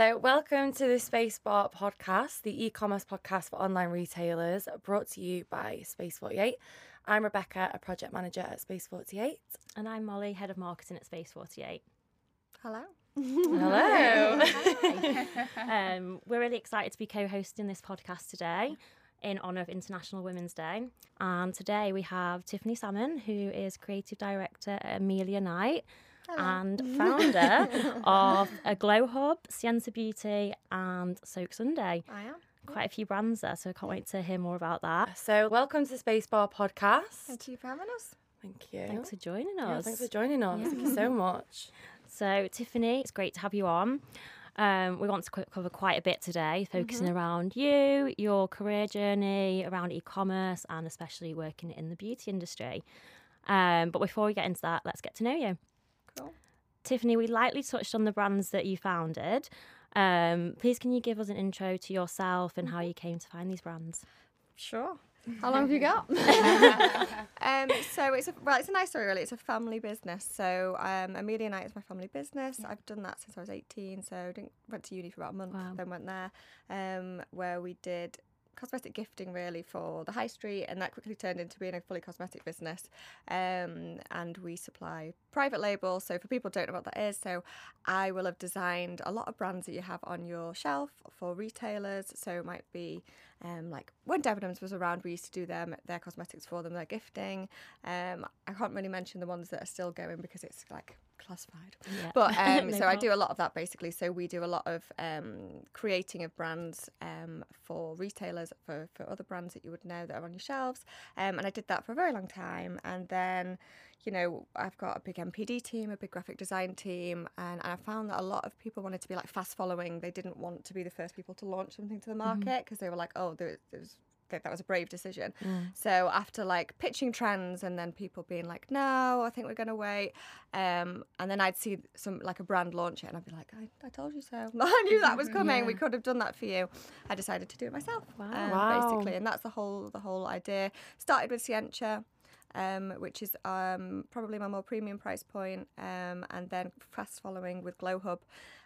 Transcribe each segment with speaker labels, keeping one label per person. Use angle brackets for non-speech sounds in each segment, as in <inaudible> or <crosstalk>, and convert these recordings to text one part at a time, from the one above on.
Speaker 1: So, welcome to the Spacebar podcast, the e commerce podcast for online retailers, brought to you by Space 48. I'm Rebecca, a project manager at Space 48.
Speaker 2: And I'm Molly, head of marketing at Space 48.
Speaker 3: Hello.
Speaker 1: Hello. <laughs>
Speaker 2: um, we're really excited to be co hosting this podcast today in honour of International Women's Day. And today we have Tiffany Salmon, who is creative director at Amelia Knight and <laughs> founder of a Glow Hub, Scientia Beauty, and Soak Sunday.
Speaker 3: I am.
Speaker 2: Quite a few brands there, so I can't wait to hear more about that.
Speaker 1: So, welcome to the Spacebar podcast.
Speaker 3: Thank you for having us.
Speaker 1: Thank you.
Speaker 2: Thanks for joining
Speaker 1: Yeah,
Speaker 2: us.
Speaker 1: thanks for joining us. Thank you so <laughs> much.
Speaker 2: So, Tiffany, it's great to have you on. Um, we want to co- cover quite a bit today, focusing around you, your career journey, around e commerce, and especially working in the beauty industry. Um, but before we get into that, let's get to know you.
Speaker 3: Cool.
Speaker 2: Tiffany, we lightly touched on the brands that you founded. Um, please, can you give us an intro to yourself and how you came to find these brands?
Speaker 3: Sure. How long have you got? <laughs> <laughs> um, so it's a well, it's a nice story really. It's a family business. So um, Amelia Knight is my family business. I've done that since I was 18. So didn't, went to uni for about a month,
Speaker 2: Wow.
Speaker 3: then went there, um, where we did cosmetic gifting really for the high street and that quickly turned into being a fully cosmetic business um, and we supply private labels so for people don't know what that is so i will have designed a lot of brands that you have on your shelf for retailers so it might be um, like when Debenhams was around, we used to do them their cosmetics for them, their gifting. Um, I can't really mention the ones that are still going because it's like classified.
Speaker 2: Yeah.
Speaker 3: But <laughs> um,
Speaker 2: No
Speaker 3: so I do a lot of that basically. So we do a lot of um, creating of brands um, for retailers, for, for other brands that you would know that are on your shelves. Um, and I did that for a very long time. And then, you know, I've got a big NPD team, a big graphic design team. And I found that a lot of people wanted to be like fast following. They didn't want to be the first people to launch something to the market because they were like, oh, there, there's that that was a brave decision. So after like pitching trends and then people being like, no, I think we're going to wait. Um, and then I'd see some like a brand launch it and I'd be like, I, I told you so. <laughs> I knew that was <laughs> coming. We could have done that for you. I decided to do it myself.
Speaker 2: Wow.
Speaker 3: um,
Speaker 1: Wow.
Speaker 3: Basically. And that's the whole, the whole idea. Started with Scientia. Um, which is um, probably my more premium price point, um, and then fast following with Glow Hub.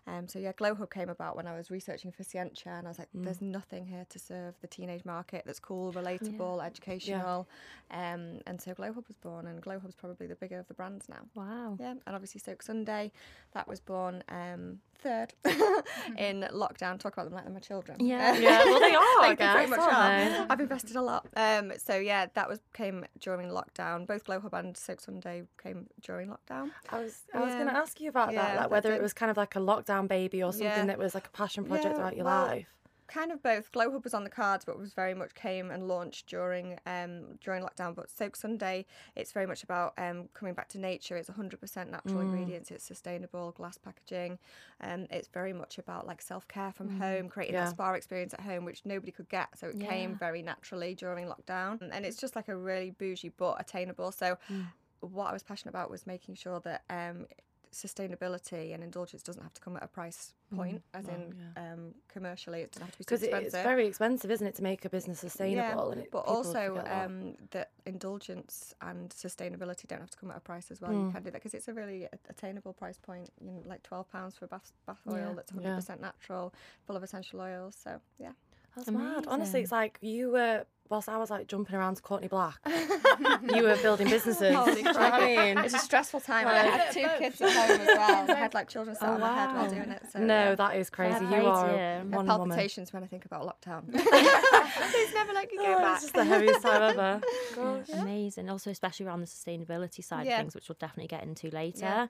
Speaker 3: Um, so yeah, Glow Hub came about when I was researching for Scientia, and I was like, "There's nothing here to serve the teenage market that's cool, relatable, educational." Um, and so Glow Hub was born, and Glow Hub's probably the bigger of the brands now.
Speaker 2: Wow.
Speaker 3: Yeah, and obviously Soak Sunday, that was born um, third <laughs> in lockdown. Talk about them like they're my children.
Speaker 2: Yeah. <laughs>
Speaker 1: Yeah, well, they are, I
Speaker 3: Like, they pretty
Speaker 1: guess,
Speaker 3: much
Speaker 1: aren't
Speaker 3: are. I've invested a lot. Um, so yeah, that was came during lockdown. Both Glow Hub and Soak Sunday came during lockdown.
Speaker 1: I was I was going to ask you about
Speaker 3: Yeah,
Speaker 1: that, like whether it was kind of like a lockdown baby or something
Speaker 3: Yeah.
Speaker 1: that was like a passion project
Speaker 3: Yeah,
Speaker 1: throughout your
Speaker 3: well,
Speaker 1: life.
Speaker 3: Kind of both. Glow Hub was on the cards, but was very much came and launched during um, during lockdown. But Soak Sunday, it's very much about um, coming back to nature. It's 100% natural ingredients. It's sustainable glass packaging. Um, it's very much about like self care from home, creating
Speaker 1: Yeah.
Speaker 3: that spa experience at home, which nobody could get. So it came very naturally during lockdown, and it's just like a really bougie but attainable. So what I was passionate about was making sure that. Um, sustainability and indulgence doesn't have to come at a price point as in um, commercially it doesn't have to be too
Speaker 1: Because
Speaker 3: expensive
Speaker 1: it's very expensive, isn't it, to make a business sustainable? and it,
Speaker 3: but also
Speaker 1: forget that.
Speaker 3: um, that indulgence and sustainability don't have to come at a price as well.
Speaker 1: Mm.
Speaker 3: You can do that because it's a really attainable price point. You know, like twelve pounds for a bath bath oil
Speaker 2: Yeah.
Speaker 3: that's hundred percent natural, full of essential oils. So yeah,
Speaker 1: That's mad. Honestly, it's like you were, whilst I was like jumping around to Courtney Black, <laughs> you were building businesses.
Speaker 3: Holy
Speaker 1: Do you know what
Speaker 3: crap.
Speaker 1: I mean?
Speaker 3: it's a stressful time. and I had two kids at home as well. I had like children sat
Speaker 1: Oh,
Speaker 3: on my head while
Speaker 1: oh,
Speaker 3: doing it. So,
Speaker 1: no,
Speaker 3: yeah.
Speaker 1: that is crazy.
Speaker 2: Fair
Speaker 1: You are
Speaker 2: to
Speaker 1: a
Speaker 2: you.
Speaker 3: I have
Speaker 1: one woman.
Speaker 3: palpitations when I think about lockdown. <laughs> <laughs> Please never let you go
Speaker 1: Oh,
Speaker 3: back.
Speaker 1: it's just the heaviest time ever. Gosh.
Speaker 2: Amazing. Also, especially around the sustainability side
Speaker 3: Yeah.
Speaker 2: of things, which we'll definitely get into later.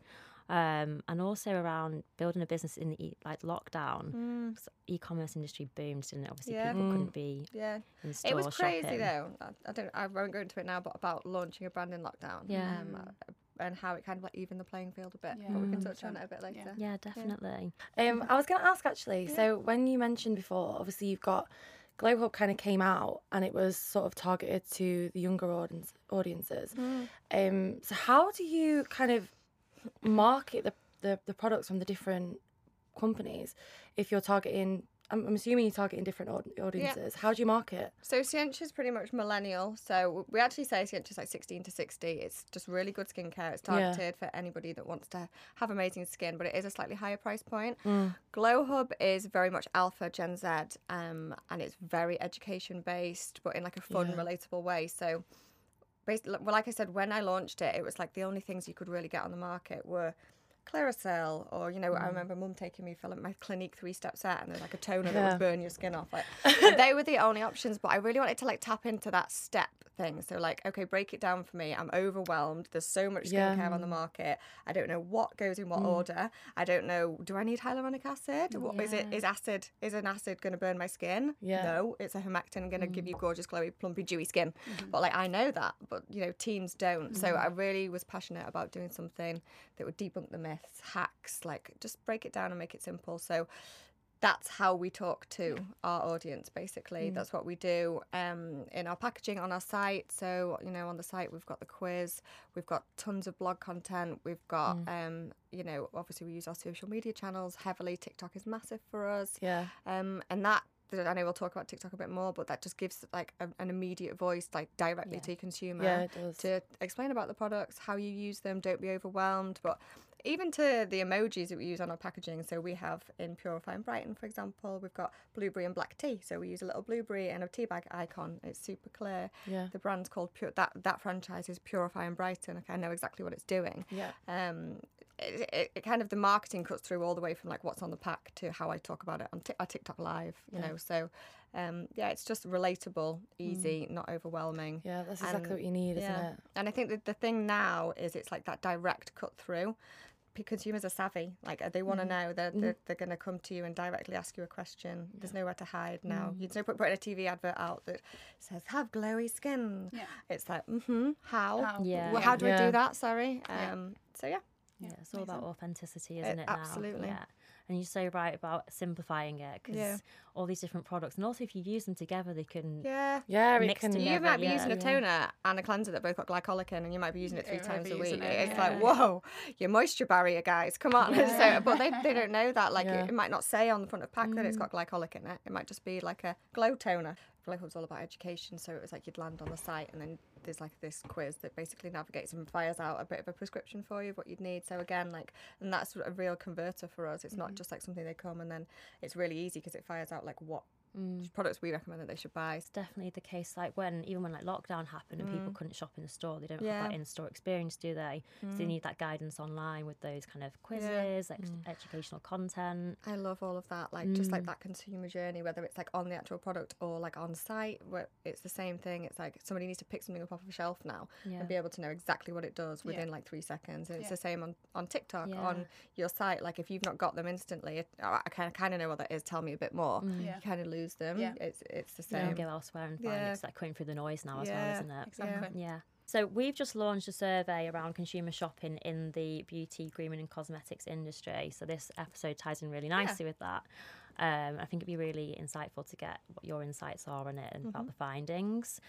Speaker 2: Um, and also around building a business in the e- like lockdown.
Speaker 3: Mm,
Speaker 2: 'Cause E-commerce industry boomed, didn't it? Obviously,
Speaker 3: Yeah.
Speaker 2: people
Speaker 1: Mm.
Speaker 2: couldn't be
Speaker 3: yeah.
Speaker 2: in store.
Speaker 3: It was crazy
Speaker 2: shopping.
Speaker 3: though. I, I don't. I won't go into it now, but about launching a brand in lockdown.
Speaker 2: Yeah.
Speaker 3: Um, uh, and how it kind of like even the playing field a bit.
Speaker 4: Yeah.
Speaker 3: But we can
Speaker 2: Mm.
Speaker 3: touch on it a bit later.
Speaker 2: Yeah, definitely.
Speaker 1: Um, I was going to ask actually. So when you mentioned before, obviously you've got Glow Hub kind of came out and it was sort of targeted to the younger audience, audiences. Um, so how do you kind of market the, the, the products from the different companies if you're targeting I'm, I'm assuming you're targeting different aud- audiences. How do you market?
Speaker 3: So Scientia is pretty much millennial. So we actually say Scientia is like 16 to 60. It's just really good skincare. It's
Speaker 1: Yeah.
Speaker 3: targeted for anybody that wants to have amazing skin, but it is a slightly higher price point.
Speaker 1: Mm.
Speaker 3: Glow Hub is very much alpha Gen Z, um, and it's very education based, but in like a fun,
Speaker 1: Yeah.
Speaker 3: relatable way. So, basically, well, like I said, when I launched it, it was like the only things you could really get on the market were Clearasil, or you know,
Speaker 1: Mm.
Speaker 3: I remember Mum taking me for like my Clinique three step set, and there's like a toner that would burn your skin off. Like <laughs> they were the only options, but I really wanted to like tap into that step thing. So like, okay, break it down for me. I'm overwhelmed. There's so much
Speaker 1: Yeah.
Speaker 3: skincare on the market. I don't know what goes in what
Speaker 1: Mm.
Speaker 3: order. I don't know. Do I need hyaluronic acid? What is it?
Speaker 2: Yeah.
Speaker 3: Is acid? Is an acid going to burn my skin?
Speaker 1: Yeah.
Speaker 3: No, it's a humectant going to give
Speaker 1: Mm.
Speaker 3: you gorgeous, glowy, plumpy, dewy skin. But like I know that, but you know, teens don't. So
Speaker 1: Mm.
Speaker 3: I really was passionate about doing something that would debunk the myths, hacks, like just break it down and make it simple. So that's how we talk to our audience basically
Speaker 1: Mm.
Speaker 3: that's what we do um, in our packaging on our site so you know on the site we've got the quiz we've got tons of blog content we've got
Speaker 1: Mm.
Speaker 3: um, you know obviously we use our social media channels heavily tiktok is massive for us
Speaker 1: Yeah.
Speaker 3: um, and that I know we'll talk about TikTok a bit more, but that just gives like a, an immediate voice, like directly
Speaker 2: Yeah.
Speaker 3: to your consumer
Speaker 1: Yeah,
Speaker 3: to explain about the products, how you use them, don't be overwhelmed. But even to the emojis that we use on our packaging. So we have in Purify and Brighten, for example, we've got blueberry and black tea. So we use a little blueberry and a tea bag icon. It's super clear.
Speaker 1: Yeah.
Speaker 3: The brand's called Pure. That that franchise is Purify and Brighten. Like I know exactly what it's doing.
Speaker 1: Yeah.
Speaker 3: Um, it, it, it kind of the marketing cuts through all the way from like what's on the pack to how I talk about it on Tik our TikTok live. You
Speaker 1: Yeah.
Speaker 3: know, so um, yeah, it's just relatable, easy, not overwhelming.
Speaker 1: Yeah, that's exactly
Speaker 3: And-
Speaker 1: what you need, isn't it?
Speaker 3: And I think that the thing now is it's like that direct cut through. P- Consumers are savvy. Like they want to know that they're, they're going to come to you and directly ask you a question. There's nowhere to hide now. There's no point putting a TV advert out that says "Have glowy skin."
Speaker 4: Yeah.
Speaker 3: It's like, mm-hmm. How?
Speaker 4: How?
Speaker 2: Yeah.
Speaker 3: Well, how do I
Speaker 1: Yeah.
Speaker 3: do that? Sorry.
Speaker 4: Yeah.
Speaker 3: Um. So yeah.
Speaker 2: Yeah, it's all about authenticity, isn't it? now?
Speaker 3: absolutely.
Speaker 2: Yeah. And you're so right about simplifying it because
Speaker 3: Yeah.
Speaker 2: All these different products, and also if you use them together, they can.
Speaker 3: Yeah.
Speaker 1: Yeah, it
Speaker 2: Mixed
Speaker 1: can.
Speaker 2: together.
Speaker 3: You might be
Speaker 2: yeah,
Speaker 3: using a
Speaker 1: yeah.
Speaker 3: toner and a cleanser that both got glycolic in, and you might be using it three
Speaker 4: Yeah,
Speaker 3: times a week.
Speaker 4: it,
Speaker 3: It's
Speaker 4: yeah.
Speaker 3: like, whoa, your moisture barrier, guys, come on. <laughs>
Speaker 1: Yeah.
Speaker 3: so, but they, they don't know that. Like,
Speaker 1: Yeah.
Speaker 3: it, it might not say on the front of pack that it's mm. got glycolic in it. It might just be like a glow toner. Glow Hub's all about education, so it was like you'd land on the site, and then there's like this quiz that basically navigates and fires out a bit of a prescription for you of what you'd need. So again, like, and that's a real converter for us. It's not mm-hmm. just like something they come and then it's really easy because it fires out like what
Speaker 2: Mm.
Speaker 3: products we recommend that they should buy.
Speaker 2: It's definitely the case. Like when even when like lockdown happened and people couldn't shop in the store, they don't
Speaker 3: Mm. Yeah. Mm.
Speaker 2: have that in-store experience, do they? So they need that guidance online with those kind of quizzes, ex- educational content.
Speaker 3: I love all of that, like just
Speaker 2: Mm.
Speaker 3: like that consumer journey, whether it's like on the actual product or like on site, where it's the same thing. It's like somebody needs to pick something up off of a shelf now
Speaker 2: Yeah.
Speaker 3: and be able to know exactly what it does
Speaker 4: Yeah.
Speaker 3: within like three seconds. And it's
Speaker 4: Yeah.
Speaker 3: the same on on TikTok,
Speaker 2: Yeah.
Speaker 3: on your site. Like if you've not got them instantly, it, oh, I kind of kind of know what that is. Tell me a bit more.
Speaker 4: Yeah.
Speaker 3: You kind of lose them.
Speaker 4: Yeah.
Speaker 3: It's it's the
Speaker 2: You can
Speaker 3: same.
Speaker 2: go elsewhere and find
Speaker 3: Yeah.
Speaker 2: it's like going through the noise now as well, isn't it?
Speaker 4: Exactly.
Speaker 2: Yeah. So we've just launched a survey around consumer shopping in the beauty, grooming, and cosmetics industry. So this episode ties in really nicely with that. Um, I think it'd be really insightful to get what your insights are on it and about the findings.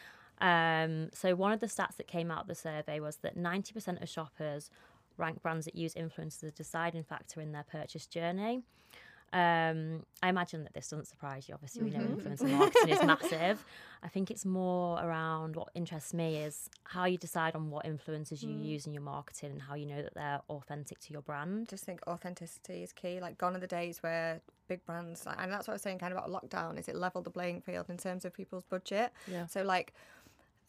Speaker 2: Um, so one of the stats that came out of the survey was that 90% of shoppers rank brands that use influencers as a deciding factor in their purchase journey. Um, I imagine that this doesn't surprise you. Obviously, we know influencer marketing is massive. <laughs> I think it's more around what interests me is how you decide on what influencers you use in your marketing and how you know that they're authentic to your brand.
Speaker 3: I just think authenticity is key. Like gone are the days where big brands, and that's what I was saying kind of about lockdown, is it leveled the playing field in terms of people's budget.
Speaker 1: Yeah.
Speaker 3: So like,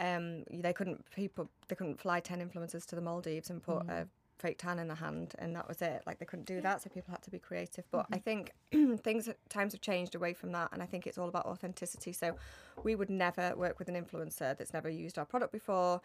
Speaker 3: um, they couldn't people they couldn't fly ten influencers to the Maldives and put a fake tan in the hand, and that was it. Like they couldn't do that, so people had to be creative. But I think <clears throat> things times have changed away from that, and I think it's all about authenticity. So we would never work with an influencer that's never used our product before.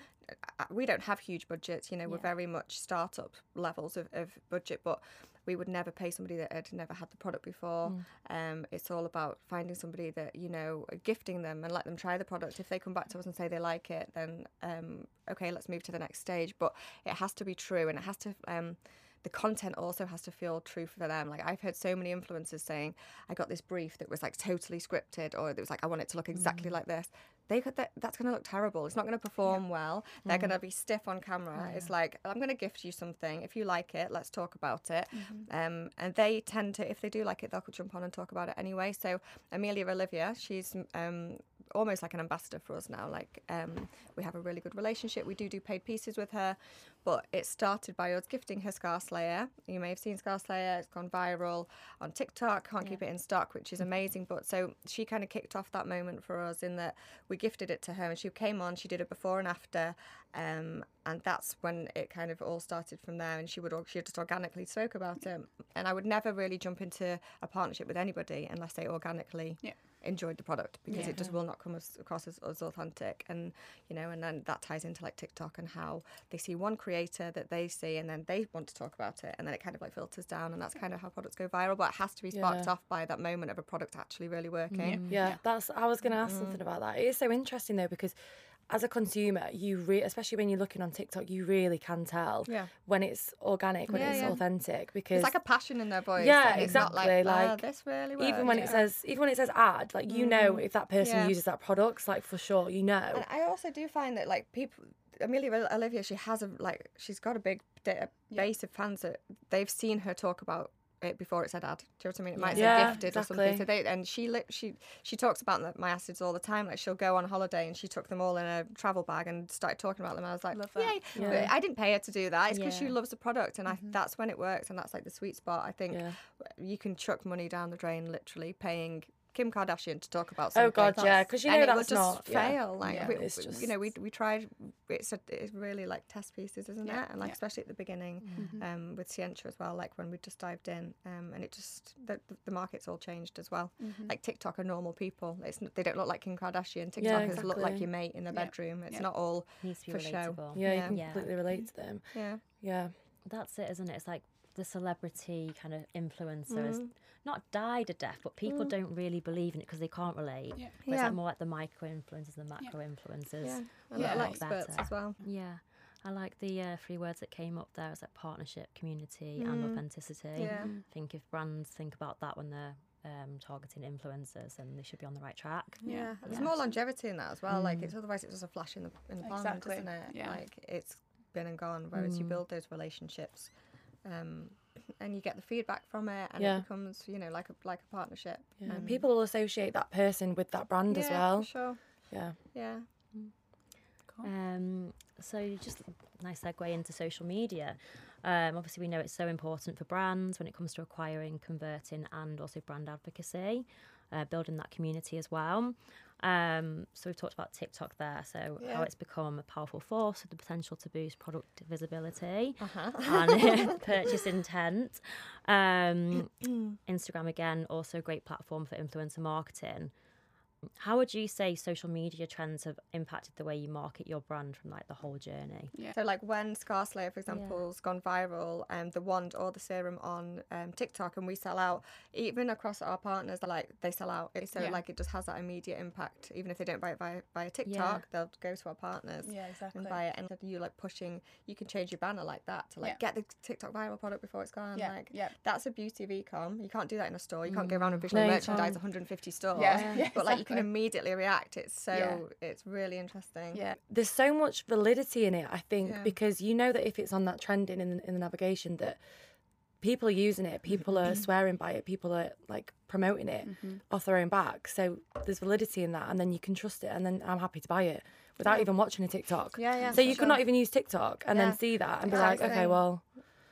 Speaker 3: Uh, We don't have huge budgets, you know. We're very much startup levels of, of budget, but we would never pay somebody that had never had the product before. Um, it's all about finding somebody that you know, gifting them and let them try the product. If they come back to us and say they like it, then um, okay, let's move to the next stage. But it has to be true, and it has to um, the content also has to feel true for them. Like I've heard so many influencers saying, I got this brief that was like totally scripted, or it was like I want it to look exactly
Speaker 2: Mm.
Speaker 3: like this. They could that, that's going to look terrible. It's not going to perform well. They're going to be stiff on camera. It's like I'm going to gift you something. If you like it, let's talk about it. Um, and they tend to, if they do like it, they'll jump on and talk about it anyway. So Amelia Olivia, she's um, almost like an ambassador for us now. Like um, we have a really good relationship. We do do paid pieces with her, but it started by us gifting her Scar Slayer. You may have seen Scar Slayer. It's gone viral on TikTok. Can't keep it in stock, which is amazing. But so she kind of kicked off that moment for us in that we gifted it to her, and she came on. She did it before and after, um, and that's when it kind of all started from there. And she would she just organically spoke about it. And I would never really jump into a partnership with anybody unless they organically
Speaker 4: Yeah.
Speaker 3: Enjoyed the product because
Speaker 4: Yeah.
Speaker 3: it just will not come as, across as, as authentic and you know and then that ties into like tiktok and how they see one creator that they see and then they want to talk about it and then it kind of like filters down and that's kind of how products go viral but it has to be sparked
Speaker 1: Yeah.
Speaker 3: off by that moment of a product actually really working mm-hmm.
Speaker 1: Yeah, that's. I was going to ask mm. something about that. It is so interesting though because as a consumer, you re- especially when you're looking on TikTok, you really can tell
Speaker 3: Yeah.
Speaker 1: when it's organic, when
Speaker 3: Yeah,
Speaker 1: it's
Speaker 3: yeah.
Speaker 1: authentic. Because
Speaker 3: it's like a passion in their voice
Speaker 1: Yeah, exactly,
Speaker 3: like, "Oh, this really works.
Speaker 1: even when it says even when it says ad, like you know mm-hmm. if that person uses that product, like for sure, you know.
Speaker 3: And I also do find that like people, Amelia Olivia, she has a like she's got a big base of fans that they've seen her talk about it before it said ad. Do you know what I mean? It might
Speaker 1: Yeah.
Speaker 3: say
Speaker 1: Yeah,
Speaker 3: gifted or something. So they and she li- she she talks about the, my acids all the time. Like she'll go on holiday and she took them all in a travel bag and started talking about them. I was like, yay!
Speaker 1: Yeah.
Speaker 3: I didn't pay her to do that. It's because she loves the product, and I mm-hmm. that's when it works, and that's like the sweet spot. I think
Speaker 1: Yeah.
Speaker 3: you can chuck money down the drain, literally paying. Kim Kardashian to talk about something.
Speaker 1: Oh God, yeah, because you know
Speaker 3: and it
Speaker 1: that's
Speaker 3: will just
Speaker 1: not yeah.
Speaker 3: fail. Like
Speaker 1: Yeah,
Speaker 3: we,
Speaker 1: it's just
Speaker 3: you know, we we tried. It's a, it's really like test pieces, isn't
Speaker 4: Yeah,
Speaker 3: it? And like
Speaker 4: yeah.
Speaker 3: especially at the beginning, um, with Scientia as well. Like when we just dived in, um, and it just the, the market's all changed as well. Like TikTok are normal people. It's they don't look like Kim Kardashian. TikTokers look like your mate in the
Speaker 4: Yeah,
Speaker 3: bedroom. It's
Speaker 4: yeah.
Speaker 3: not all
Speaker 2: Needs to be
Speaker 3: for show.
Speaker 2: relatable.
Speaker 1: yeah,
Speaker 3: Yeah.
Speaker 1: you can
Speaker 2: Yeah.
Speaker 1: completely relate to them.
Speaker 3: yeah.
Speaker 1: Yeah,
Speaker 2: That's it, isn't it? It's like the celebrity kind of influencer
Speaker 3: Mm.
Speaker 2: has not died a death, but people don't really believe in it because they can't relate.
Speaker 4: Yeah.
Speaker 2: But It's like more like the micro influencers and macro influencers.
Speaker 3: Yeah, and
Speaker 4: Yeah.
Speaker 3: little
Speaker 4: Like
Speaker 3: experts
Speaker 2: better.
Speaker 3: as well.
Speaker 2: Yeah. I like the uh, three words that came up there. It's like partnership, community, and authenticity.
Speaker 3: Yeah.
Speaker 2: I think if brands think about that when they're um, targeting influencers, then they should be on the right track.
Speaker 3: Yeah,
Speaker 4: Yeah.
Speaker 3: there's
Speaker 2: Yeah.
Speaker 3: more longevity in that as well. Like it's otherwise it's just a flash in the in the pan,
Speaker 4: Exactly,
Speaker 3: isn't it?
Speaker 4: yeah.
Speaker 3: Like it's been and gone. Whereas you build those relationships, um, and you get the feedback from it, and
Speaker 1: Yeah.
Speaker 3: it becomes you know like a like a partnership.
Speaker 1: yeah.
Speaker 3: Um,
Speaker 1: People will associate that person with that brand as well.
Speaker 3: For sure.
Speaker 1: Yeah,
Speaker 3: Yeah.
Speaker 4: Cool.
Speaker 2: Um, so just a nice segue into social media. Um, obviously, we know it's so important for brands when it comes to acquiring, converting, and also brand advocacy, uh, building that community as well. Um, so we've talked about TikTok there, so how it's become a powerful force with the potential to boost product visibility
Speaker 3: Uh-huh.
Speaker 2: and <laughs> <laughs> purchase intent. Um, <clears throat> Instagram again, also a great platform for influencer marketing. How would you say social media trends have impacted the way you market your brand from like the whole journey?
Speaker 4: Yeah.
Speaker 3: So like when Scar Slayer, for example, has gone viral, um, the wand or the serum on um, TikTok, and we sell out, even across our partners, like they sell out. So
Speaker 4: Yeah.
Speaker 3: like it just has that immediate impact. Even if they don't buy it via, via TikTok, they'll go to our partners.
Speaker 4: Yeah, exactly.
Speaker 3: And buy it, and you like pushing. You can change your banner like that to like
Speaker 4: Yeah.
Speaker 3: get the TikTok viral product before it's gone.
Speaker 4: Yeah,
Speaker 3: Like
Speaker 4: yeah.
Speaker 3: that's a beauty of ecom. You can't do that in a store. You can't go around and visually
Speaker 1: No, you
Speaker 3: merchandise 150 stores.
Speaker 4: Yeah, <laughs> yeah,
Speaker 3: but like you can immediately react. It's so
Speaker 4: Yeah.
Speaker 3: it's really interesting.
Speaker 4: Yeah.
Speaker 1: there's so much validity in it. I think
Speaker 3: Yeah.
Speaker 1: because you know that if it's on that trending in in the navigation that people are using it, people are mm-hmm. swearing by it, people are like promoting it mm-hmm. off their own back. So there's validity in that, and then you can trust it, and then I'm happy to buy it without even watching a TikTok.
Speaker 3: Yeah, yeah,
Speaker 1: So you could not even use TikTok and
Speaker 3: Yeah.
Speaker 1: then see that and be
Speaker 3: Exactly.
Speaker 1: like, okay, well,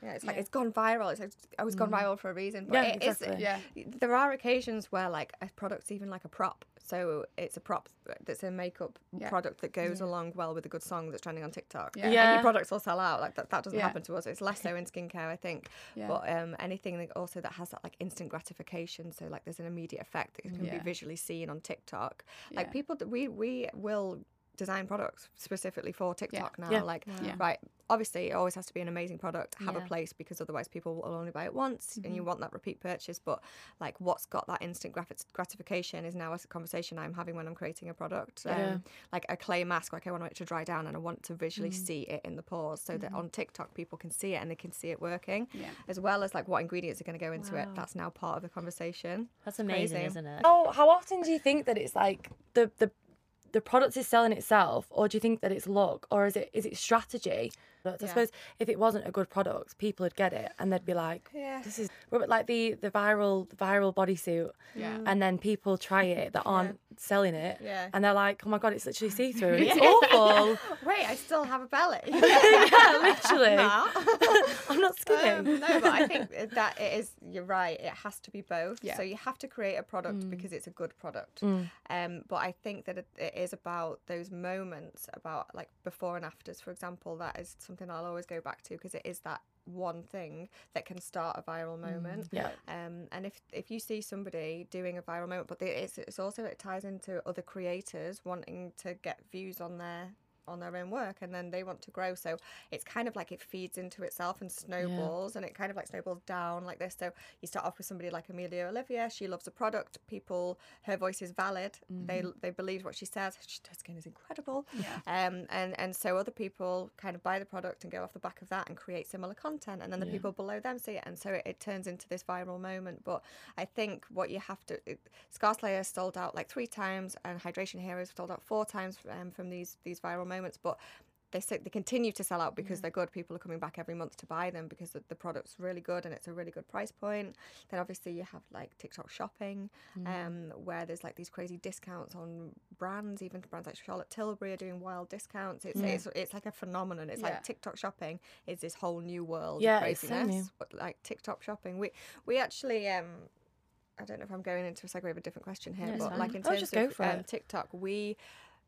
Speaker 3: Yeah, it's like
Speaker 4: Yeah.
Speaker 3: it's gone viral. It's like, oh, it's gone viral for a reason. But
Speaker 1: Yeah,
Speaker 3: it is-
Speaker 1: exactly.
Speaker 4: Yeah.
Speaker 3: there are occasions where like a product's even like a prop. So it's a prop that's a makeup
Speaker 4: Yeah.
Speaker 3: product that goes along well with a good song that's trending on TikTok.
Speaker 4: Yeah.
Speaker 3: And your products will sell out. Like that, that doesn't
Speaker 4: Yeah.
Speaker 3: happen to us. It's less so in <laughs> skincare, I think.
Speaker 4: Yeah.
Speaker 3: But um, anything that also that has that like instant gratification. So like there's an immediate effect that can
Speaker 4: Yeah.
Speaker 3: be visually seen on TikTok. Like
Speaker 4: Yeah.
Speaker 3: people, that we we will design products specifically for TikTok now.
Speaker 1: Yeah.
Speaker 3: Like
Speaker 4: Yeah.
Speaker 3: right obviously it always has to be an amazing product, have a place because otherwise people will only buy it once, and you mm-hmm. want that repeat purchase. But like, what's got that instant grati- gratification is now a conversation I'm having when I'm creating a product. Um,
Speaker 1: Yeah.
Speaker 3: Like a clay mask, like I want it to dry down, and I want to visually mm-hmm. see it in the pores, so that mm-hmm. on TikTok people can see it and they can see it working,
Speaker 4: Yeah.
Speaker 3: as well as like what ingredients are going to go into it. That's now part of the conversation.
Speaker 2: That's amazing,
Speaker 3: crazy.
Speaker 2: isn't it?
Speaker 1: How how often do you think that it's like the the the product is selling itself, or do you think that it's luck, or is it is it strategy? I
Speaker 3: Yeah.
Speaker 1: suppose if it wasn't a good product, people would get it and they'd be like,
Speaker 3: Yeah.
Speaker 1: "This is like the the viral the viral bodysuit,"
Speaker 4: Yeah.
Speaker 1: and then people try it that <laughs> aren't selling it,
Speaker 3: Yeah.
Speaker 1: and they're like, "Oh my god, it's literally see through, it's <laughs> awful." <laughs>
Speaker 3: Wait, I still have a belly. <laughs>
Speaker 1: yeah, literally. I'm not skinny.
Speaker 3: Um, no, but I think that it is. You're right. It has to be both.
Speaker 4: Yeah.
Speaker 3: So you have to create a product
Speaker 1: Mm.
Speaker 3: because it's a good product. Um, but I think that it, it is about those moments, about like before and afters. For example, that is something I'll always go back to because it is that one thing that can start a viral moment.
Speaker 1: Yeah.
Speaker 3: Um, and if if you see somebody doing a viral moment, but it's, it's also it ties into other creators wanting to get views on their on their own work and then they want to grow. So it's kind of like it feeds into itself and snowballs and it kind of like snowballs down like this. So you start off with somebody like amelia olivia. She loves a product. People her voice is valid. They they believe what she says. She, her skin is incredible.
Speaker 4: Yeah.
Speaker 3: um, and and so other people kind of buy the product and go off the back of that and create similar content, and then the
Speaker 1: Yeah.
Speaker 3: people below them see it, and so it, it turns into this viral moment. But I think what you have to, it, Scar Slayer sold out like three times, and Hydration Heroes sold out four times um, from these these viral moments, but. They, they continue to sell out because they're good. People are coming back every month to buy them because the, the product's really good and it's a really good price point. Then obviously you have like TikTok shopping, um, where there's like these crazy discounts on brands. Even brands like Charlotte Tilbury are doing wild discounts. It's it's, it's like a phenomenon. It's
Speaker 4: Yeah.
Speaker 3: like TikTok shopping is this whole new world
Speaker 1: Yeah,
Speaker 3: of
Speaker 1: it's so
Speaker 3: craziness.
Speaker 1: new.
Speaker 3: But like TikTok shopping, we we actually um. I don't know if I'm going into a segue of a different question here,
Speaker 2: No,
Speaker 3: but
Speaker 2: fine.
Speaker 3: like in
Speaker 1: Oh,
Speaker 3: terms
Speaker 1: go
Speaker 3: of um. TikTok, we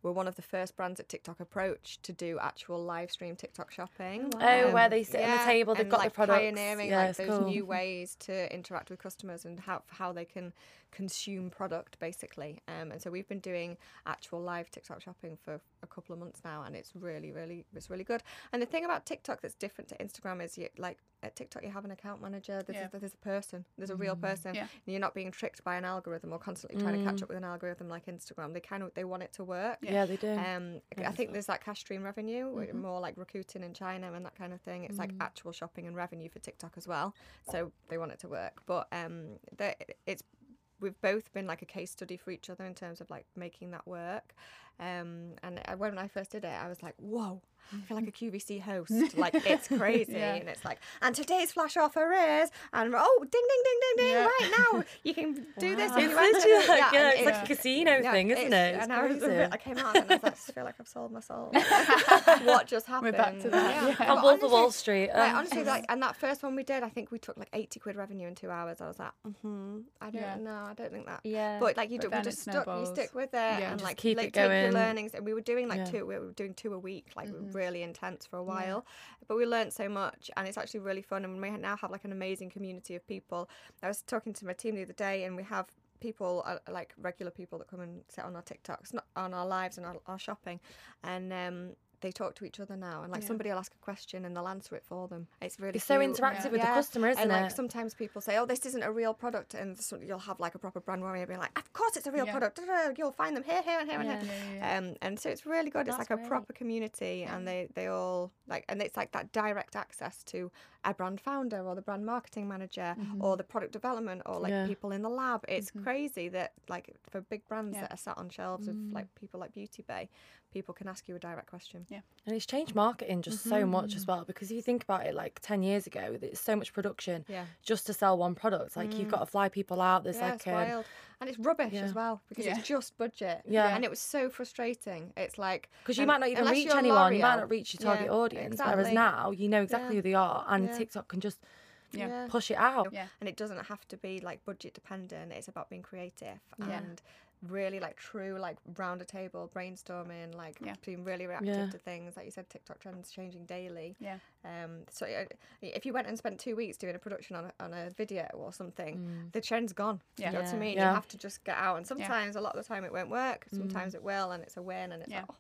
Speaker 3: were one of the first brands that TikTok approached to do actual live stream TikTok shopping.
Speaker 1: Oh, oh where they sit on the table, they've
Speaker 3: and,
Speaker 1: got the
Speaker 3: like,
Speaker 1: products.
Speaker 3: Pioneering
Speaker 1: Yeah,
Speaker 3: like those
Speaker 1: cool.
Speaker 3: new ways to interact with customers and how how they can consume product basically. Um, and so we've been doing actual live TikTok shopping for a couple of months now, and it's really, really, it's really good. And the thing about TikTok that's different to Instagram is you like at TikTok you have an account manager. There's,
Speaker 4: Yeah.
Speaker 3: a, there's a person. There's a real person.
Speaker 4: Yeah.
Speaker 3: And you're not being tricked by an algorithm or constantly trying to catch up with an algorithm like Instagram. They kind of they want it to work.
Speaker 1: Yeah, they do.
Speaker 3: Um, I think there's that cash stream revenue, with more like Rakuten in China and that kind of thing. It's like actual shopping and revenue for TikTok as well. So they want it to work. But um, it's we've both been like a case study for each other in terms of like making that work. Um, and when I first did it, I was like, whoa. I feel like a <laughs> QVC host. Like it's <laughs> crazy,
Speaker 4: Yeah.
Speaker 3: and it's like, and today's flash offer is, and oh, ding, ding, ding, ding, ding!
Speaker 4: Yeah.
Speaker 3: Right now, <laughs> you can do this.
Speaker 1: Wow.
Speaker 3: if
Speaker 1: It's
Speaker 3: you want to.
Speaker 1: literally like, yeah,
Speaker 3: and
Speaker 1: it's like a casino
Speaker 3: yeah,
Speaker 1: thing, isn't it? It's
Speaker 3: and I, was. I came out and I was like, I just feel like I've sold my soul. what just happened?
Speaker 4: We're back to that, yeah.
Speaker 3: But
Speaker 1: On Wolf of Wall Street.
Speaker 3: Like,
Speaker 1: um,
Speaker 3: honestly, like, and that first one we did, I think we took like 80 quid revenue in two hours. I was like, mm-hmm, I don't
Speaker 4: Yeah.
Speaker 3: know, I don't think that.
Speaker 2: Yeah.
Speaker 3: But like you do, we just stuck, you stick with it,
Speaker 4: Yeah.
Speaker 3: and like
Speaker 1: keep it
Speaker 3: take learnings. And we were doing like
Speaker 1: Yeah.
Speaker 3: two, we were doing two a week, like really intense for a while. But we learned so much, and it's actually really fun. And we now have like an amazing community of people. I was talking to my team the other day, and we have people uh, like regular people that come and sit on our TikToks, not on our lives and our, our shopping, and um, they talk to each other now. And like
Speaker 4: Yeah.
Speaker 3: somebody will ask a question and they'll answer it for them. It's really
Speaker 1: It's so interactive with the
Speaker 3: Yeah.
Speaker 1: customer, isn't
Speaker 3: and like
Speaker 1: it?
Speaker 3: sometimes people say, "Oh, this isn't a real product," and so you'll have like a proper brand warrior being like, "Of course, it's a real
Speaker 4: Yeah.
Speaker 3: product. You'll find them here, here, and here, and here."
Speaker 4: Yeah, yeah, yeah.
Speaker 3: Um, and so it's really good. It's
Speaker 2: That's
Speaker 3: like a
Speaker 2: great.
Speaker 3: proper community, and they they all like, and it's like that direct access to a brand founder or the brand marketing manager
Speaker 4: Mm-hmm.
Speaker 3: or the product development or like
Speaker 1: Yeah.
Speaker 3: people in the lab. It's crazy that like for big brands
Speaker 4: Yeah.
Speaker 3: that are sat on shelves of
Speaker 1: Mm.
Speaker 3: like people like Beauty Bay, people can ask you a direct question. Yeah.
Speaker 1: And it's changed marketing just so much as well because if you think about it, like 10 years ago, there's so much production
Speaker 3: Yeah.
Speaker 1: just to sell one product. Like you've got to fly people out. There's
Speaker 3: yeah,
Speaker 1: like,
Speaker 3: it's
Speaker 1: um,
Speaker 3: wild. And it's rubbish
Speaker 1: yeah.
Speaker 3: as well because
Speaker 4: Yeah.
Speaker 3: it's just budget.
Speaker 1: Yeah.
Speaker 3: And it was so frustrating. It's like
Speaker 1: because you
Speaker 3: and
Speaker 1: might not even reach
Speaker 3: you're
Speaker 1: anyone, you might not reach your
Speaker 3: Yeah,
Speaker 1: target audience. Whereas now you know exactly
Speaker 3: Yeah.
Speaker 1: who they are, and
Speaker 3: Yeah.
Speaker 1: TikTok can just
Speaker 4: Yeah.
Speaker 1: push it out.
Speaker 4: Yeah.
Speaker 3: and it doesn't have to be like budget dependent it's about being creative
Speaker 4: Yeah.
Speaker 3: and really like true like round a table brainstorming like
Speaker 4: Yeah.
Speaker 3: being really reactive
Speaker 1: Yeah.
Speaker 3: to things like you said tiktok trends changing daily
Speaker 4: Yeah.
Speaker 3: um so uh, if you went and spent two weeks doing a production on a, on a video or something the trend's gone
Speaker 4: Yeah.
Speaker 3: you know what i mean
Speaker 1: Yeah.
Speaker 3: you have to just get out and sometimes a lot of the time it won't work sometimes it will and it's a win and it's
Speaker 4: Yeah.
Speaker 3: like oh,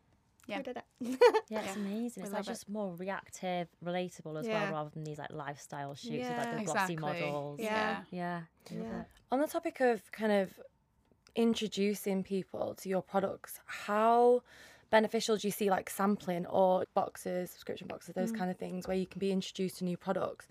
Speaker 4: Yeah.
Speaker 3: we did it.
Speaker 2: Yeah, <laughs> it's
Speaker 4: Yeah,
Speaker 2: amazing.
Speaker 4: we
Speaker 2: It's like
Speaker 4: love it.
Speaker 2: just more reactive, relatable as
Speaker 3: Yeah.
Speaker 2: well, rather than these like lifestyle shoots with like
Speaker 3: Yeah.
Speaker 2: the glossy
Speaker 4: Exactly.
Speaker 2: models.
Speaker 3: Yeah.
Speaker 2: Yeah. I
Speaker 3: Yeah.
Speaker 1: On the topic of kind of introducing people to your products, how beneficial do you see like sampling or boxes, subscription boxes, those mm. kind of things where you can be introduced to new products?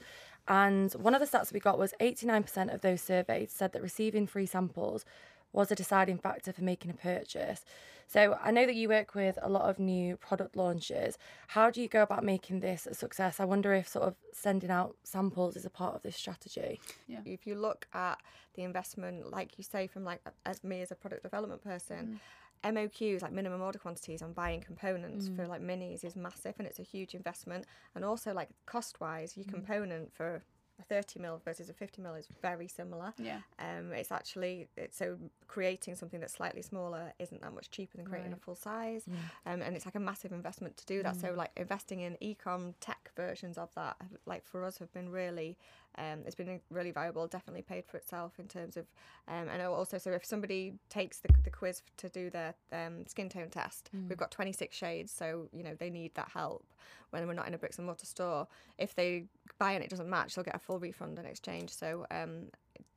Speaker 1: And one of the stats we got was 89% of those surveyed said that receiving free samples was a deciding factor for making a purchase. So I know that you work with a lot of new product launches. How do you go about making this a success? I wonder if sort of sending out samples is a part of this strategy. Yeah.
Speaker 3: If you look at the investment, like you say, from like as me as a product development person, mm. MOQs like minimum order quantities on buying components for mm. like minis is massive and it's a huge investment. And also like cost wise, your mm. component for a 30 mil versus a 50 mil is very similar.
Speaker 4: Yeah.
Speaker 3: Um, it's actually it's, so creating something that's slightly smaller isn't that much cheaper than creating a full size, um, and it's like a massive investment to do that. So like investing in ecom tech versions of that, like for us, have been really, um, it's been really valuable. Definitely paid for itself in terms of, um, and also so if somebody takes the, the quiz to do their um, skin tone test, we've got 26 shades, so you know they need that help when we're not in a bricks and mortar store. If they buy and it doesn't match, they'll get a full refund and exchange. So um,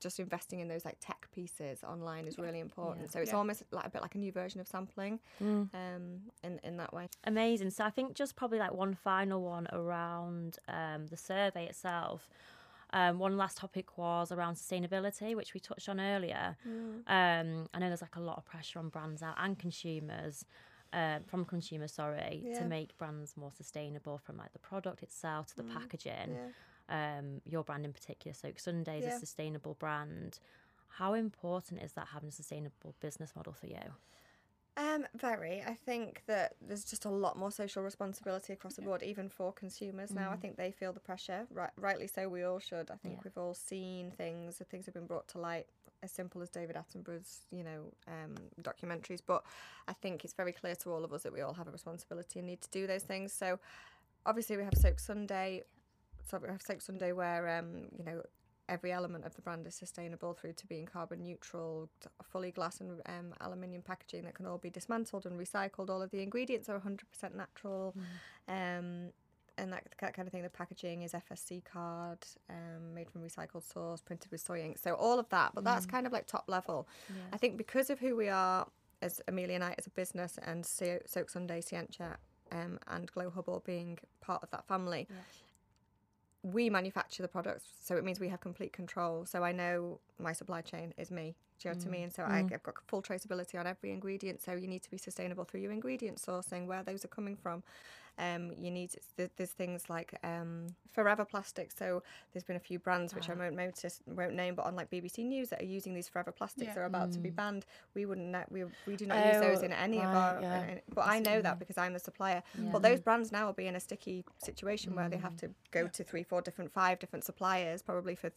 Speaker 3: just investing in those like tech pieces online is really important. So it's
Speaker 4: Yeah.
Speaker 3: almost like a bit like a new version of sampling
Speaker 1: Mm.
Speaker 3: um, in in that way.
Speaker 2: Amazing. So I think just probably like one final one around um, the survey itself. Um, one last topic was around sustainability, which we touched on earlier. Um, I know there's like a lot of pressure on brands out and consumers, uh, from consumers, sorry,
Speaker 3: Yeah.
Speaker 2: to make brands more sustainable from like the product itself to the packaging.
Speaker 3: Yeah.
Speaker 2: Um, your brand in particular, Soak Sunday, is
Speaker 3: Yeah.
Speaker 2: a sustainable brand. How important is that having a sustainable business model for you?
Speaker 3: Um, very. I think that there's just a lot more social responsibility across the board, even for consumers now. I think they feel the pressure. Right, rightly so. We all should. I think
Speaker 2: Yeah.
Speaker 3: we've all seen things. Things have been brought to light as simple as David Attenborough's, you know, um, documentaries. But I think it's very clear to all of us that we all have a responsibility and need to do those things. So obviously we have Soak Sunday. So we have Soak Sunday where um, you know every element of the brand is sustainable through to being carbon neutral, fully glass and um, aluminium packaging that can all be dismantled and recycled. All of the ingredients are 100% natural. Um, and that, that kind of thing. The packaging is FSC card, um, made from recycled source, printed with soy ink. So all of that, but that's kind of like top level. I think because of who we are as Amelia Knight as a business and So- Soak Sunday, Scientia, um, and Glow Hub all being part of that family, we manufacture the products, so it means we have complete control. So I know my supply chain is me. Do you know what I mm. mean? So I, mm. I've got full traceability on every ingredient. So you need to be sustainable through your ingredient sourcing, where those are coming from. Um, you need there's things like um, Forever Plastic. So there's been a few brands which I won't notice, won't name, but on like BBC News that are using these Forever Plastics.
Speaker 4: Yeah.
Speaker 3: They're about to be banned. We wouldn't know, we we do not use
Speaker 1: Oh,
Speaker 3: those in any of our.
Speaker 1: yeah.
Speaker 3: in- but I know that because I'm the supplier. But those brands now will be in a sticky situation where they have to go to three, four different, five different suppliers, probably for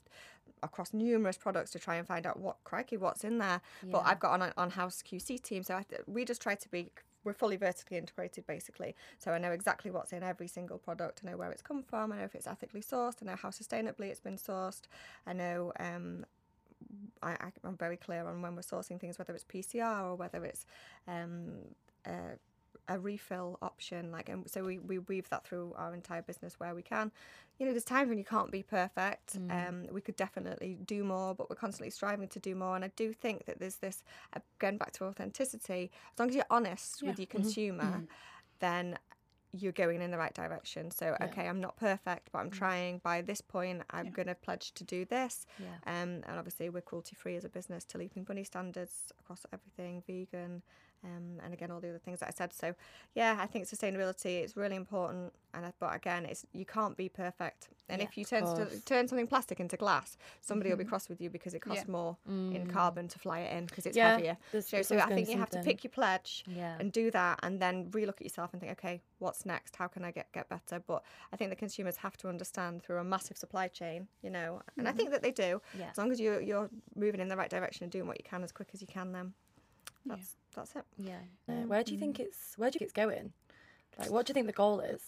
Speaker 3: across numerous products to try and find out what crikey what's in there. But I've got an on house QC team, so I th- we just try to be. We're fully vertically integrated, basically. So I know exactly what's in every single product. I know where it's come from. I know if it's ethically sourced. I know how sustainably it's been sourced. I know um, I, I'm very clear on when we're sourcing things, whether it's PCR or whether it's um, uh, a refill option. Like, and so we, we weave that through our entire business where we can. You know, there's times when you can't be perfect. Mm. Um, we could definitely do more, but we're constantly striving to do more. And I do think that there's this, uh, again back to authenticity, as long as you're honest with your mm-hmm. consumer, mm-hmm. then you're going in the right direction. So, okay, I'm not perfect, but I'm mm. trying. By this point, I'm
Speaker 4: Yeah.
Speaker 3: going to pledge to do this.
Speaker 2: Yeah.
Speaker 3: Um, and obviously, we're cruelty free as a business to Leaping Bunny standards across everything, vegan, um, and again, all the other things that I said. So, yeah, I think sustainability is really important. And I, but again, it's you can't be perfect. And
Speaker 2: Yeah,
Speaker 3: if you turn st- turn something plastic into glass, somebody will be <laughs> cross with you because it costs
Speaker 4: Yeah.
Speaker 3: more in carbon to fly it in because it's
Speaker 1: Yeah,
Speaker 3: heavier. So, so I think you have to pick your pledge and do that and then relook at yourself and think okay what's next how can i get get better but i think the consumers have to understand through a massive supply chain you know and i think that they do as long as you're, you're moving in the right direction and doing what you can as quick as you can then that's that's it
Speaker 2: Yeah.
Speaker 1: Uh, where do you think it's where do you think it's going? Like, what do you think the goal is?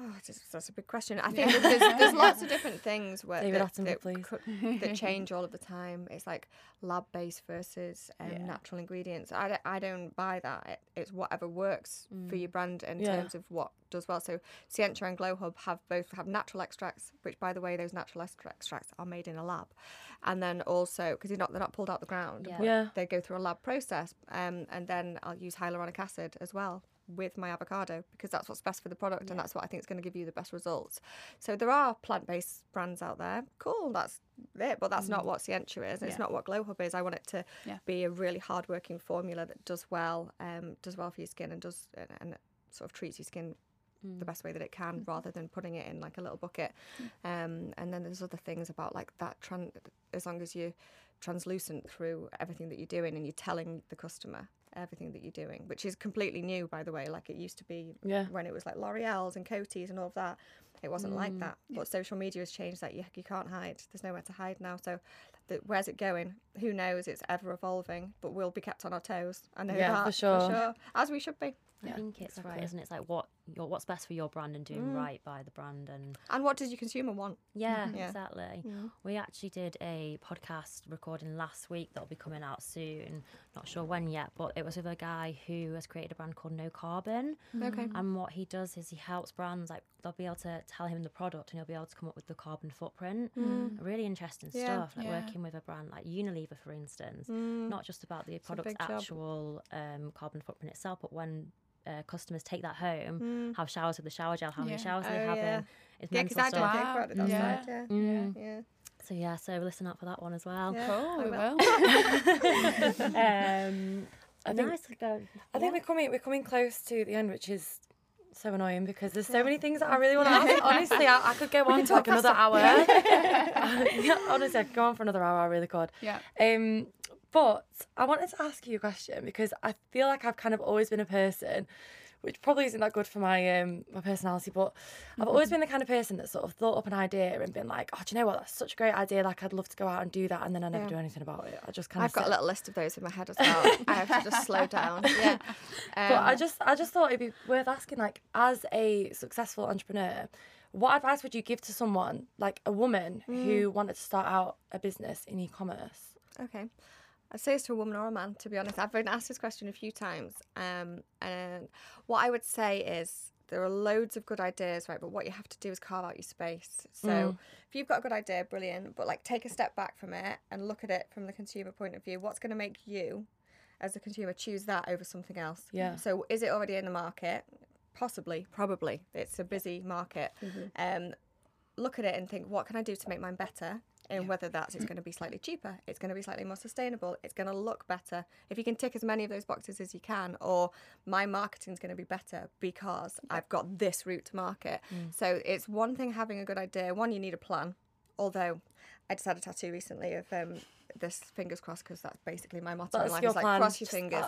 Speaker 3: Oh, that's, that's a big question. I think there's, there's <laughs> lots of different things where
Speaker 1: David
Speaker 3: that, that, could- that <laughs> change all of the time. It's like lab based versus um,
Speaker 4: Yeah.
Speaker 3: natural ingredients. I, don't- I don't buy that. It, it's whatever works for your brand in
Speaker 1: Yeah.
Speaker 3: terms of what does well. So Scientia and Glow Hub have both have natural extracts, which by the way, those natural extracts are made in a lab, and then also because they're not they're not pulled out the ground.
Speaker 2: Yeah.
Speaker 1: Yeah.
Speaker 3: They go through a lab process, um, and then I'll use hyaluronic acid as well with my avocado because that's what's best for the product and that's what I think is going to give you the best results. So there are plant-based brands out there. Cool, that's it, but that's not what Scientia is. It's
Speaker 4: Yeah.
Speaker 3: not what Glow Hub is. I want it to
Speaker 4: Yeah.
Speaker 3: be a really hard-working formula that does well, um, does well for your skin and does and, and sort of treats your skin the best way that it can rather than putting it in like a little bucket. Um, and then there's other things about like that tran- as long as you're translucent through everything that you're doing and you're telling the customer everything that you're doing, which is completely new by the way. Like it used to be
Speaker 1: Yeah.
Speaker 3: when it was like L'Oreal's and Coty's and all of that. It wasn't like mm. that. But social media has changed that. You, you can't hide. There's nowhere to hide now. So the, where's it going? Who knows? It's ever evolving, but we'll be kept on our toes. I know
Speaker 1: Yeah,
Speaker 3: that
Speaker 1: for sure. for sure.
Speaker 3: As we should be.
Speaker 2: I think it's right, isn't it? It's like what your what's best for your brand and doing mm. right by the brand and
Speaker 3: And what does your consumer want?
Speaker 2: yeah, mm-hmm.
Speaker 3: Yeah.
Speaker 2: exactly. Mm. We actually did a podcast recording last week that'll be coming out soon. Not sure when yet, but it was with a guy who has created a brand called No Carbon. Mm.
Speaker 3: Okay.
Speaker 2: And what he does is he helps brands like they'll be able to tell him the product and he'll be able to come up with the carbon footprint. Really interesting
Speaker 3: Yeah.
Speaker 2: stuff. Like
Speaker 4: Yeah.
Speaker 2: working with a brand like Unilever, for instance, not just about the product's actual um, carbon footprint itself, but when uh, customers take that home,
Speaker 3: Mm.
Speaker 2: have showers with the shower gel, how
Speaker 4: Yeah.
Speaker 2: many showers
Speaker 3: Oh,
Speaker 2: they're having.
Speaker 3: yeah.
Speaker 2: It's
Speaker 3: Yeah,
Speaker 2: mental
Speaker 3: because I don't
Speaker 2: stuff.
Speaker 3: think
Speaker 4: Wow.
Speaker 3: about it
Speaker 4: Yeah.
Speaker 3: side. Yeah.
Speaker 2: Mm.
Speaker 3: Yeah.
Speaker 2: So yeah, so listen out for that one as well.
Speaker 3: Yeah.
Speaker 4: Cool,
Speaker 3: I
Speaker 4: we
Speaker 3: will.
Speaker 4: will. <laughs>
Speaker 2: Um,
Speaker 1: I think-
Speaker 2: nice to go.
Speaker 1: I think we're coming we're coming close to the end, which is so annoying because there's so many things that I really want to ask. Honestly, I, I could go on for like another hour. yeah, <laughs> <laughs> honestly, I could go on for another hour. I really could.
Speaker 4: Yeah.
Speaker 1: Um, but I wanted to ask you a question because I feel like I've kind of always been a person, which probably isn't that good for my um my personality, but I've always <laughs> been the kind of person that sort of thought up an idea and been like, oh, do you know what? That's such a great idea. Like, I'd love to go out and do that, and then I never
Speaker 3: Yeah.
Speaker 1: do anything about it. I just kind of.
Speaker 3: I've got a little list of those in my head as well. I have to just slow down. <laughs> Yeah.
Speaker 1: But I
Speaker 3: Um,
Speaker 1: just I just thought it'd be worth asking, like, as a successful entrepreneur, what advice would you give to someone, like a woman
Speaker 3: Mm.
Speaker 1: who wanted to start out a business in e-commerce?
Speaker 3: Okay. I'd say this to a woman or a man, to be honest. I've been asked this question a few times. Um, and what I would say is there are loads of good ideas, right? But what you have to do is carve out your space. So
Speaker 1: Mm.
Speaker 3: if you've got a good idea, brilliant. But like take a step back from it and look at it from the consumer point of view. What's going to make you, as a consumer, choose that over something else?
Speaker 1: Yeah.
Speaker 3: So is it already in the market? Possibly, probably. It's a busy market. Um, look at it and think, what can I do to make mine better? And whether that's it's going to be slightly cheaper, it's going to be slightly more sustainable, it's going to look better. If you can tick as many of those boxes as you can, or my marketing's going to be better because I've got this route to market. So it's one thing having a good idea. One, you need a plan. Although I just had a tattoo recently of um, this fingers crossed because that's basically my motto in life. Is like
Speaker 1: plan,
Speaker 3: cross your fingers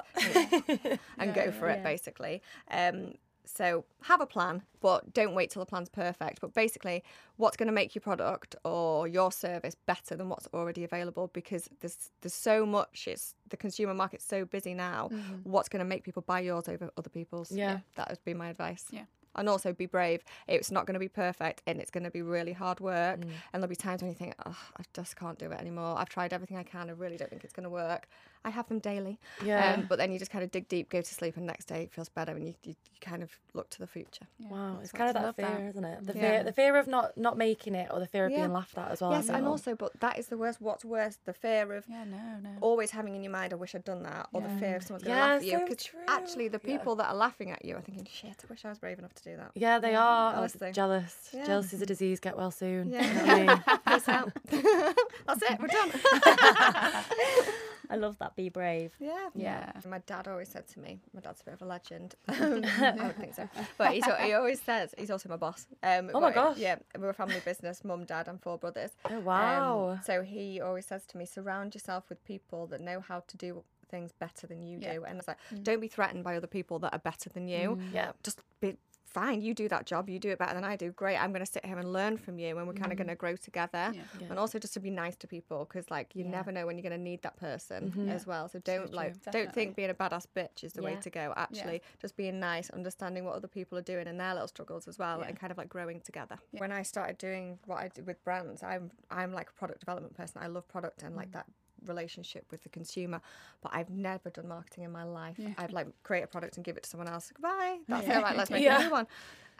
Speaker 3: and go <laughs> for it basically. Um, so have a plan, but don't wait till the plan's perfect. But basically, what's going to make your product or your service better than what's already available? Because there's there's so much. It's the consumer market's so busy now. Mm-hmm. What's going to make people buy yours over other people's?
Speaker 1: Yeah.
Speaker 3: that would be my advice.
Speaker 4: Yeah.
Speaker 3: And also be brave. It's not going to be perfect, and it's going to be really hard work. Mm. And there'll be times when you think, "Oh, I just can't do it anymore. I've tried everything I can. I really don't think it's going to work." I have them daily.
Speaker 1: Yeah.
Speaker 3: Um, but then you just kind of dig deep, go to sleep, and next day it feels better, and you, you, you kind of look to the future.
Speaker 1: Wow, it's
Speaker 3: what
Speaker 1: kind of
Speaker 3: I
Speaker 1: that
Speaker 3: love
Speaker 1: fear,
Speaker 3: that.
Speaker 1: isn't it? The
Speaker 3: Yeah.
Speaker 1: fear, the fear of not not making it, or the fear of
Speaker 3: Yeah.
Speaker 1: being laughed at as well. I
Speaker 3: yes, and also, but that is the worst. What's worse, the fear of
Speaker 4: Yeah, no, no.
Speaker 3: always having in your mind, "I wish I'd done that," or the fear of someone's going to
Speaker 1: Yeah,
Speaker 3: laugh at you. Because
Speaker 1: true.
Speaker 3: actually, the
Speaker 1: Yeah.
Speaker 3: people that are laughing at you are thinking, "Shit, I wish I was brave enough to do that."
Speaker 1: yeah, they are. Oh,
Speaker 3: honestly.
Speaker 1: jealous.
Speaker 3: Yeah.
Speaker 1: Jealous is a disease. Get well soon.
Speaker 3: Yeah.
Speaker 1: You know what I mean?
Speaker 3: Peace out. <laughs> <laughs> That's it. We're done. <laughs>
Speaker 2: I love that. Be brave.
Speaker 3: Yeah.
Speaker 4: Yeah.
Speaker 3: My dad always said to me, my dad's a bit of a legend. <laughs> <laughs> I don't think so. But he's, he always says, he's also my boss. Um,
Speaker 1: Oh my
Speaker 3: but,
Speaker 1: gosh.
Speaker 3: Yeah, we're a family business, mum, dad, and four brothers.
Speaker 1: Oh
Speaker 3: Um,
Speaker 1: wow.
Speaker 3: so he always says to me, surround yourself with people that know how to do things better than you
Speaker 4: Yeah.
Speaker 3: do. And it's like, don't be threatened by other people that are better than you.
Speaker 1: yeah.
Speaker 3: Just be fine, you do that job, you do it better than I do. Great, I'm going to sit here and learn from you, and we're kind of going to grow together.
Speaker 4: Yeah.
Speaker 1: Yeah.
Speaker 3: And also just to be nice to people because like you
Speaker 2: Yeah.
Speaker 3: never know when you're going to need that person
Speaker 1: Mhm.
Speaker 3: as well. So don't
Speaker 1: true.
Speaker 3: like don't think being a badass bitch is the way to go. Actually, just being nice, understanding what other people are doing and their little struggles as well,
Speaker 4: Yeah.
Speaker 3: and kind of like growing together.
Speaker 4: Yeah.
Speaker 3: When I started doing what I did with brands, I'm I'm like a product development person. I love product and
Speaker 4: Mm.
Speaker 3: like that relationship with the consumer but I've never done marketing in my life
Speaker 4: Yeah.
Speaker 3: I'd like create a product and give it to someone else goodbye that's
Speaker 4: Yeah.
Speaker 3: it right let's make <laughs>
Speaker 1: Yeah.
Speaker 3: a new one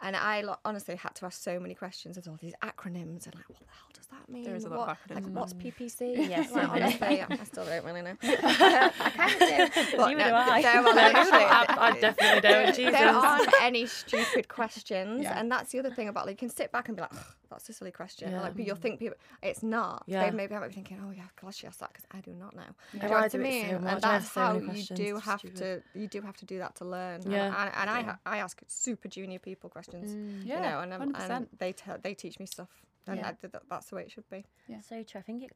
Speaker 3: and I lo- honestly had to ask so many questions of all these acronyms and like what the hell does that mean
Speaker 4: There is a lot
Speaker 3: what,
Speaker 4: of
Speaker 3: like
Speaker 4: acronyms.
Speaker 3: what's PPC <laughs>
Speaker 2: Yes,
Speaker 3: like, honestly I still don't really know <laughs> I kind of do but
Speaker 2: Neither do I.
Speaker 3: there, <laughs> honestly,
Speaker 1: I, I definitely don't. Jesus.
Speaker 3: there aren't any stupid questions,
Speaker 4: Yeah.
Speaker 3: and that's the other thing about like you can sit back and be like, "Ugh, "That's a silly question."
Speaker 1: Yeah.
Speaker 3: Like but you'll think people, it's not.
Speaker 1: Yeah.
Speaker 3: They maybe I might be thinking, "Oh yeah, gosh, she asked that," because I do not know. Do you
Speaker 1: Oh,
Speaker 3: know
Speaker 1: I
Speaker 3: what I
Speaker 1: do it so
Speaker 3: mean?
Speaker 1: I
Speaker 3: And that's
Speaker 1: so
Speaker 3: how you do have
Speaker 1: stupid.
Speaker 3: to. You do have to do that to learn. And-
Speaker 1: Yeah.
Speaker 3: And, and, I
Speaker 4: Yeah.
Speaker 3: ha- I ask super junior people questions.
Speaker 2: Mm.
Speaker 4: Yeah,
Speaker 3: You know, and, um, and they tell they teach me stuff, and
Speaker 4: Yeah.
Speaker 3: I, th- that, that's the way it should be.
Speaker 2: Yeah, So true. I think it,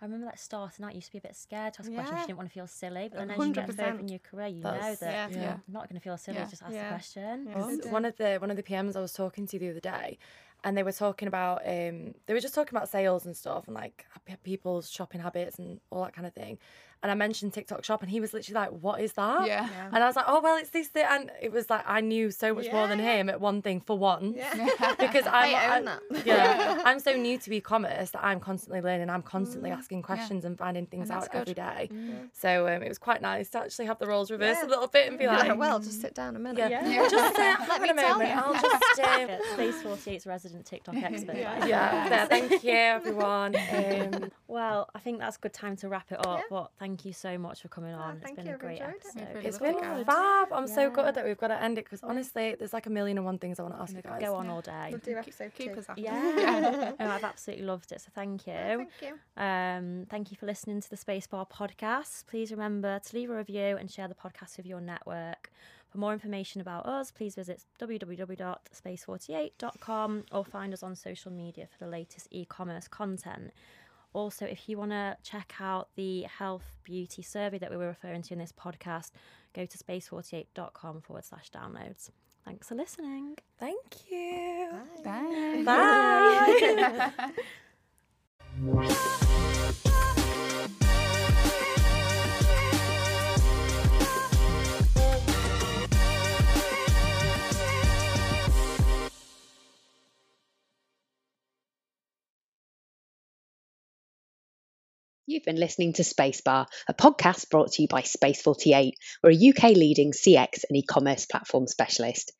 Speaker 2: I remember that starting out, you used to be a bit scared to ask questions.
Speaker 3: Yeah.
Speaker 2: You didn't want to feel silly, but then as you get further
Speaker 3: 100%.
Speaker 2: in your career, you
Speaker 1: That's-
Speaker 2: know that
Speaker 3: Yeah.
Speaker 4: Yeah.
Speaker 2: I'm not going to feel silly.
Speaker 4: Yeah.
Speaker 2: Just ask
Speaker 3: Yeah.
Speaker 2: the question.
Speaker 3: Yeah.
Speaker 1: One- of the one of the PMs I was talking to the other day, and they were talking about um they were just talking about sales and stuff and like people's shopping habits and all that kind of thing. And I mentioned TikTok Shop, and he was literally like, "What is that?"
Speaker 4: Yeah.
Speaker 1: And I was like, "Oh well, it's this thing." And it was like I knew so much more than him at one thing for one.
Speaker 3: Yeah. <laughs>
Speaker 1: Because I'm,
Speaker 3: I own
Speaker 1: I-
Speaker 3: that. <laughs>
Speaker 1: yeah, <laughs> I'm so new to e-commerce that I'm constantly learning. I'm constantly asking questions and finding things
Speaker 4: And
Speaker 1: out
Speaker 4: that's
Speaker 1: every
Speaker 4: good.
Speaker 1: day.
Speaker 3: Mm.
Speaker 1: So um, it was quite nice to actually have the roles reversed
Speaker 3: Yeah.
Speaker 1: a little bit and be
Speaker 3: Yeah,
Speaker 1: like,
Speaker 3: well, just sit down a minute.
Speaker 1: yeah,
Speaker 2: Yeah.
Speaker 1: just uh, have
Speaker 3: me
Speaker 1: a
Speaker 3: tell
Speaker 1: moment.
Speaker 3: you.
Speaker 1: I'll just. Um,
Speaker 2: Space 48's resident TikTok expert.
Speaker 4: Yeah.
Speaker 1: yeah, thank you, everyone. Um,
Speaker 2: Well, I think that's a good time to wrap it up.
Speaker 3: Yeah.
Speaker 2: But thank you so much for coming on.
Speaker 3: thank
Speaker 2: it's been
Speaker 3: you,
Speaker 2: a
Speaker 3: I've
Speaker 2: great
Speaker 3: enjoyed it.
Speaker 2: episode.
Speaker 4: I've really
Speaker 1: it's
Speaker 4: loved
Speaker 1: been
Speaker 4: it, guys.
Speaker 1: fab. I'm so
Speaker 2: Yeah.
Speaker 1: gutted that we've got to end it because honestly, there's like a million and one things I want to ask you guys.
Speaker 2: Go on all day.
Speaker 3: We'll do episode
Speaker 4: Keep
Speaker 3: two.
Speaker 4: us after.
Speaker 2: Yeah. <laughs> oh, I've absolutely loved it. So thank you.
Speaker 3: Thank you.
Speaker 2: Um, thank you for listening to the Spacebar podcast. Please remember to leave a review and share the podcast with your network. For more information about us, please visit www.space48.com or find us on social media for the latest e commerce content. Also, if you want to check out the health beauty survey that we were referring to in this podcast, go to space48.com forward slash downloads. Thanks for listening.
Speaker 1: Thank you.
Speaker 4: Bye.
Speaker 1: Bye. <laughs> <laughs>
Speaker 5: You've been listening to Spacebar, a podcast brought to you by Space48. We're a UK leading CX and e commerce platform specialist.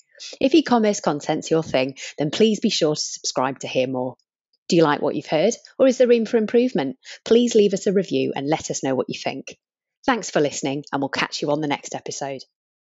Speaker 5: If e commerce content's your thing, then please be sure to subscribe to hear more. Do you like what you've heard, or is there room for improvement? Please leave us a review and let us know what you think. Thanks for listening, and we'll catch you on the next episode.